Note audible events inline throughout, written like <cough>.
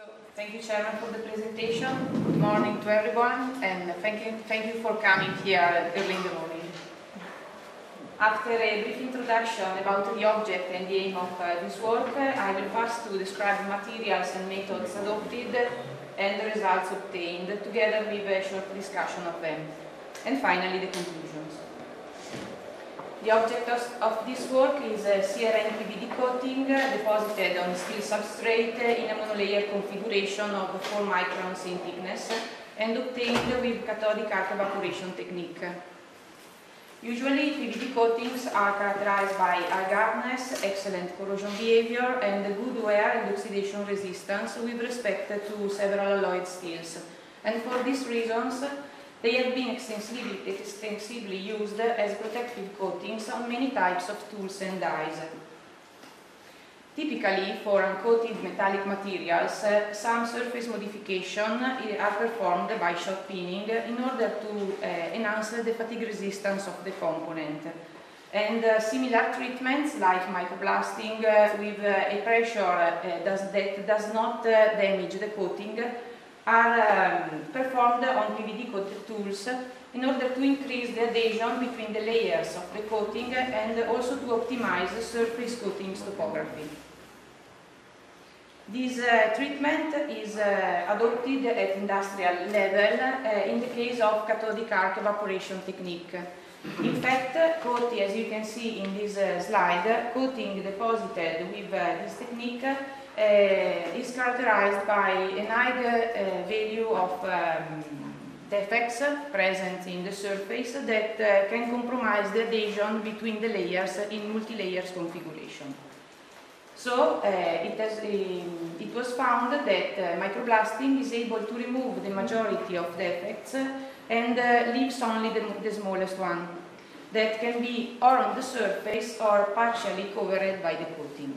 So, thank you, Chairman, for the presentation. Good morning to everyone, and thank you, thank you for coming here early in the morning. After a brief introduction about the object and the aim of uh, this work, I will pass to describe materials and methods adopted and the results obtained, together with a short discussion of them. And finally, the conclusions. The object of this work is a CRN PVD coating deposited on steel substrate in a monolayer configuration of 4 microns in thickness and obtained with cathodic arc evaporation technique. Usually PVD coatings are characterized by high hardness, excellent corrosion behavior and good wear and oxidation resistance with respect to several alloyed steels. And for these reasons, they have been extensively, extensively used as protective coatings on many types of tools and dies. Typically, for uncoated metallic materials, uh, some surface modification are performed by shot peening in order to uh, enhance the fatigue resistance of the component. And uh, similar treatments like microblasting uh, with a pressure does, that does not damage the coating are um, performed on PVD coated tools in order to increase the adhesion between the layers of the coating and also to optimize the surface coating topography. This uh, treatment is uh, adopted at industrial level uh, in the case of cathodic arc evaporation technique. In fact, coating, as you can see in this uh, slide, coating deposited with uh, this technique uh, is characterized by a high uh, value of um, defects present in the surface that uh, can compromise the adhesion between the layers in multi-layers configuration. So uh, it, has, uh, it, was found that uh, microblasting is able to remove the majority of defects and leaves only the, the, smallest one that can be or on the surface or partially covered by the coating.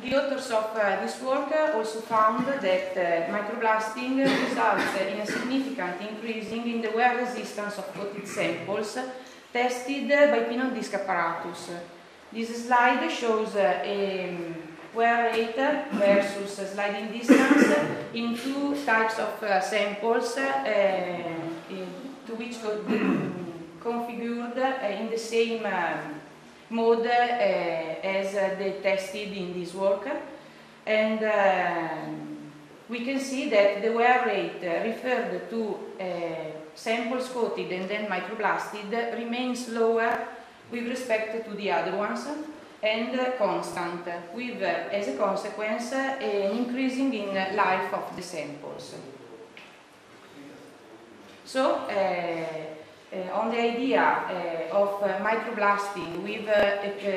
The authors of uh, this work also found that uh, microblasting results in a significant increasing in the wear resistance of coated samples tested by pin disc apparatus. This slide shows uh, a wear rate versus sliding distance in two types of uh, samples uh, to which configured uh, in the same um, mode as they tested in this work. And we can see that the wear rate referred to samples coated and then microblasted remains lower with respect to the other ones and constant, with, as a consequence, an increasing in life of the samples. So, uh, uh, on the idea uh, of uh, microblasting with,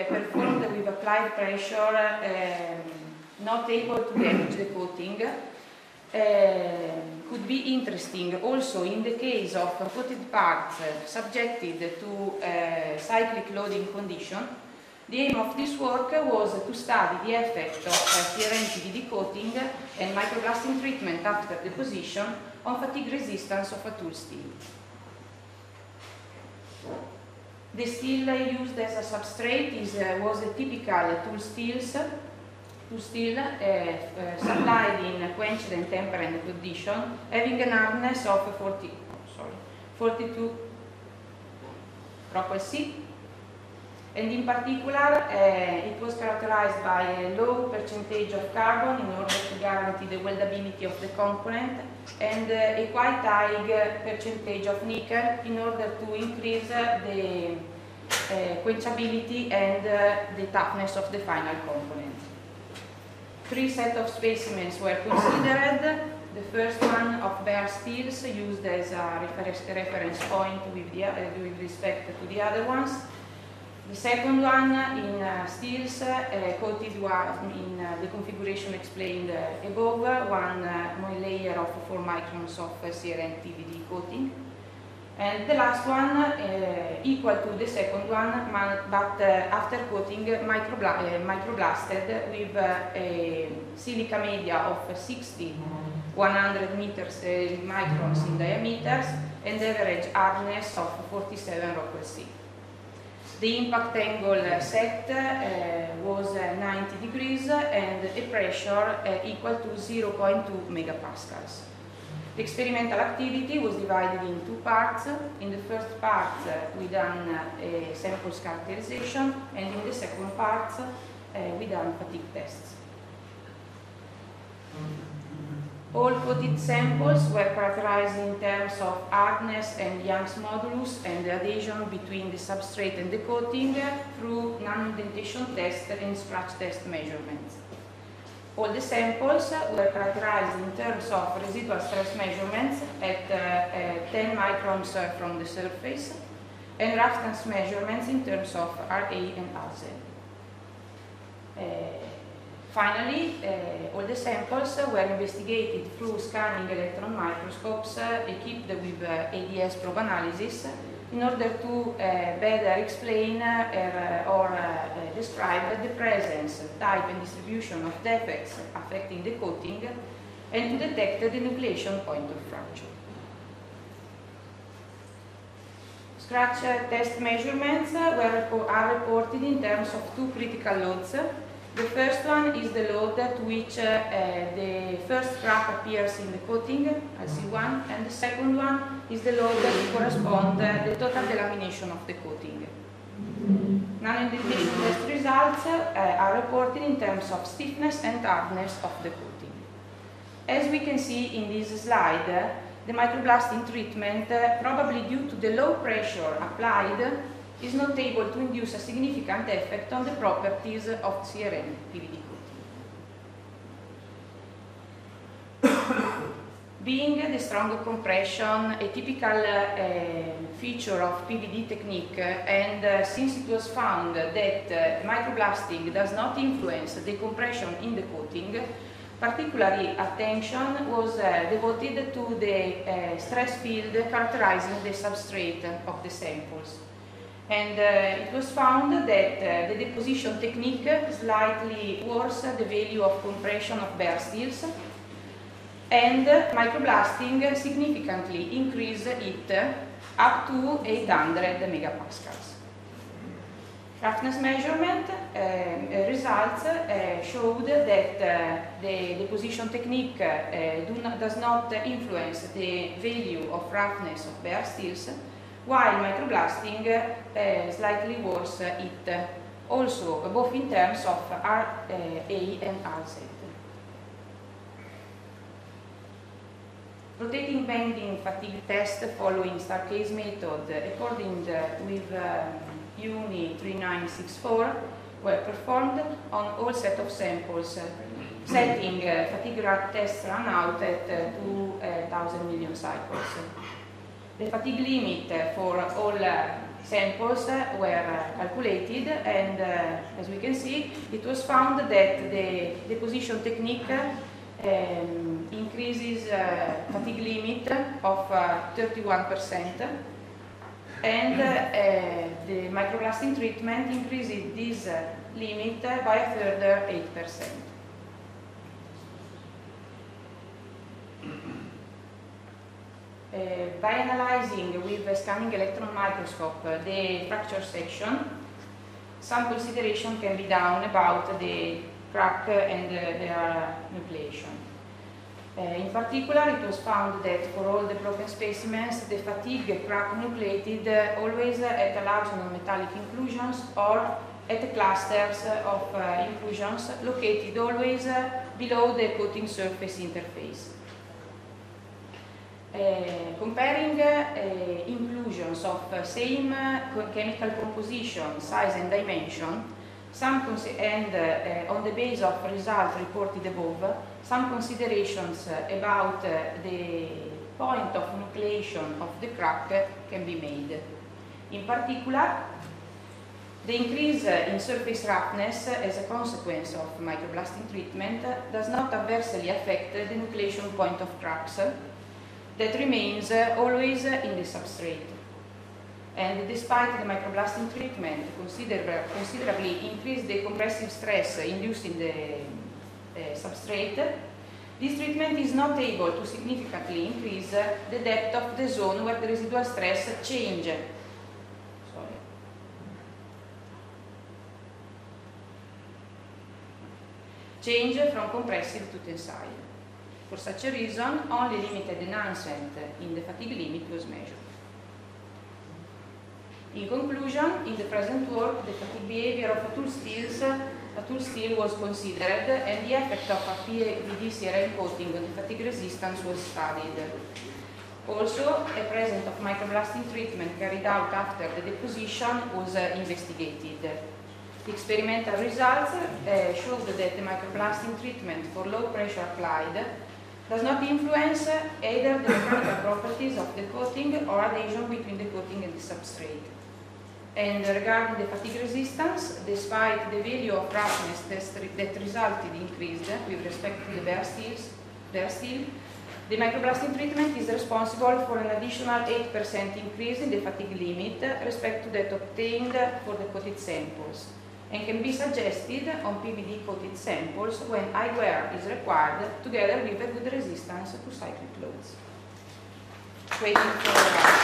performed with applied pressure um, not able to damage the coating could be interesting also in the case of coated parts subjected to cyclic loading condition the aim of this work was to study the effect of uh, PVD coating and microblasting treatment after deposition on fatigue resistance of a tool steel. The steel used as a substrate is, uh, was a typical tool steels, tool steel uh, uh, supplied in quenched and tempered condition, having an hardness of 40, sorry, 42 Rockwell C. And in particular, uh, it was characterized by a low percentage of carbon in order to guarantee the weldability of the component and a quite high percentage of nickel in order to increase the quenchability and the toughness of the final component. Three sets of specimens were considered. The first one of bare steels used as a reference point with, the, uh, with respect to the other ones. The second one in uh, steels uh, coated in uh, the configuration explained uh, above, one uh, layer of 4 microns of CRN PVD coating. And the last one uh, equal to the second one, but after coating microbla microblasted with a silica media of 60 100 meters microns in diameters and average hardness of 47 Rockwell C. The impact angle set uh, was uh, 90 degrees and a pressure uh, equal to 0.2 megapascals. The experimental activity was divided in two parts. In the first part, uh, we done uh, a samples characterization, and in the second part, uh, we done fatigue tests. All coated samples were characterized in terms of hardness and Young's modulus and the adhesion between the substrate and the coating through nanoindentation test and scratch test measurements. All the samples were characterized in terms of residual stress measurements at uh, uh, 10 microns from the surface and roughness measurements in terms of RA and RZ. Uh, Finally, uh, all the samples were investigated through scanning electron microscopes uh, equipped with uh, EDS probe analysis in order to eh, better explain eh, or eh, describe the presence, type and distribution of defects affecting the coating and to detect the nucleation point of fracture. Scratch test measurements were, are reported in terms of two critical loads the first one is the load at which uh, uh, the first crack appears in the coating, LC1, and the second one is the load that corresponds to uh, the total delamination of the coating. Nanoindentation test results uh, are reported in terms of stiffness and hardness of the coating. As we can see in this slide, the microblasting treatment, uh, probably due to the low pressure applied, is not able to induce a significant effect on the properties of CRN PVD coating. Being the strong compression a typical uh, feature of PVD technique and uh, since it was found that uh, microblasting does not influence the compression in the coating, particularly attention was devoted to the stress field characterizing the substrate of the samples and uh, it was found that uh, the deposition technique slightly worsens the value of compression of bare steels and microblasting significantly increased it up to 800 megapascals. Roughness measurement uh, results uh, showed that uh, the deposition technique uh, do not, does not influence the value of roughness of bare steels, while microblasting uh, slightly worse it, also both in terms of RA and RZ. Rotating bending fatigue test following Staircase method according with um, UNI 3964 were performed on all set of samples setting uh, fatigue test run out at uh, 2000 million cycles. The fatigue limit for all samples were calculated and uh, as we can see it was found that the deposition technique um, increases uh, fatigue limit of 31% uh, and uh, the microblasting treatment increases this limit by a further 8%. By analyzing with a scanning electron microscope the fracture section, some consideration can be done about the crack and their nucleation. Uh, in particular, it was found that for all the broken specimens, the fatigue crack nucleated uh, always at a large non-metallic inclusions or at clusters of uh, inclusions located always below the coating surface interface. Uh, comparing uh, inclusions of uh, same chemical composition, size and dimension, some and on the basis of results reported above, some considerations about the point of nucleation of the crack can be made. In particular, the increase in surface roughness as a consequence of microblasting treatment does not adversely affect the nucleation point of cracks that remains always in the substrate. And despite the microblasting treatment considerably increased the compressive stress induced in the uh, substrate, this treatment is not able to significantly increase the depth of the zone where the residual stress change. Sorry. Change from compressive to tensile. For such a reason, only limited enhancement in the fatigue limit was measured. In conclusion, in the present work, the fatigue behavior of a tool steels a tool steel was considered and the effect of a PVD CRL coating on the fatigue resistance was studied. Also, a present of microblasting treatment carried out after the deposition was uh, investigated. The experimental results uh, showed that the microblasting treatment for low pressure applied does not influence either the mechanical <coughs> properties of the coating or adhesion between the coating and the substrate. And regarding the fatigue resistance, despite the value of roughness that resulted increased with respect to the bare, steels, bare steel, the microblasting treatment is responsible for an additional 8% increase in the fatigue limit respect to that obtained for the coated samples and can be suggested on PVD coated samples when eyewear is required together with a good resistance to cyclic loads. Waiting for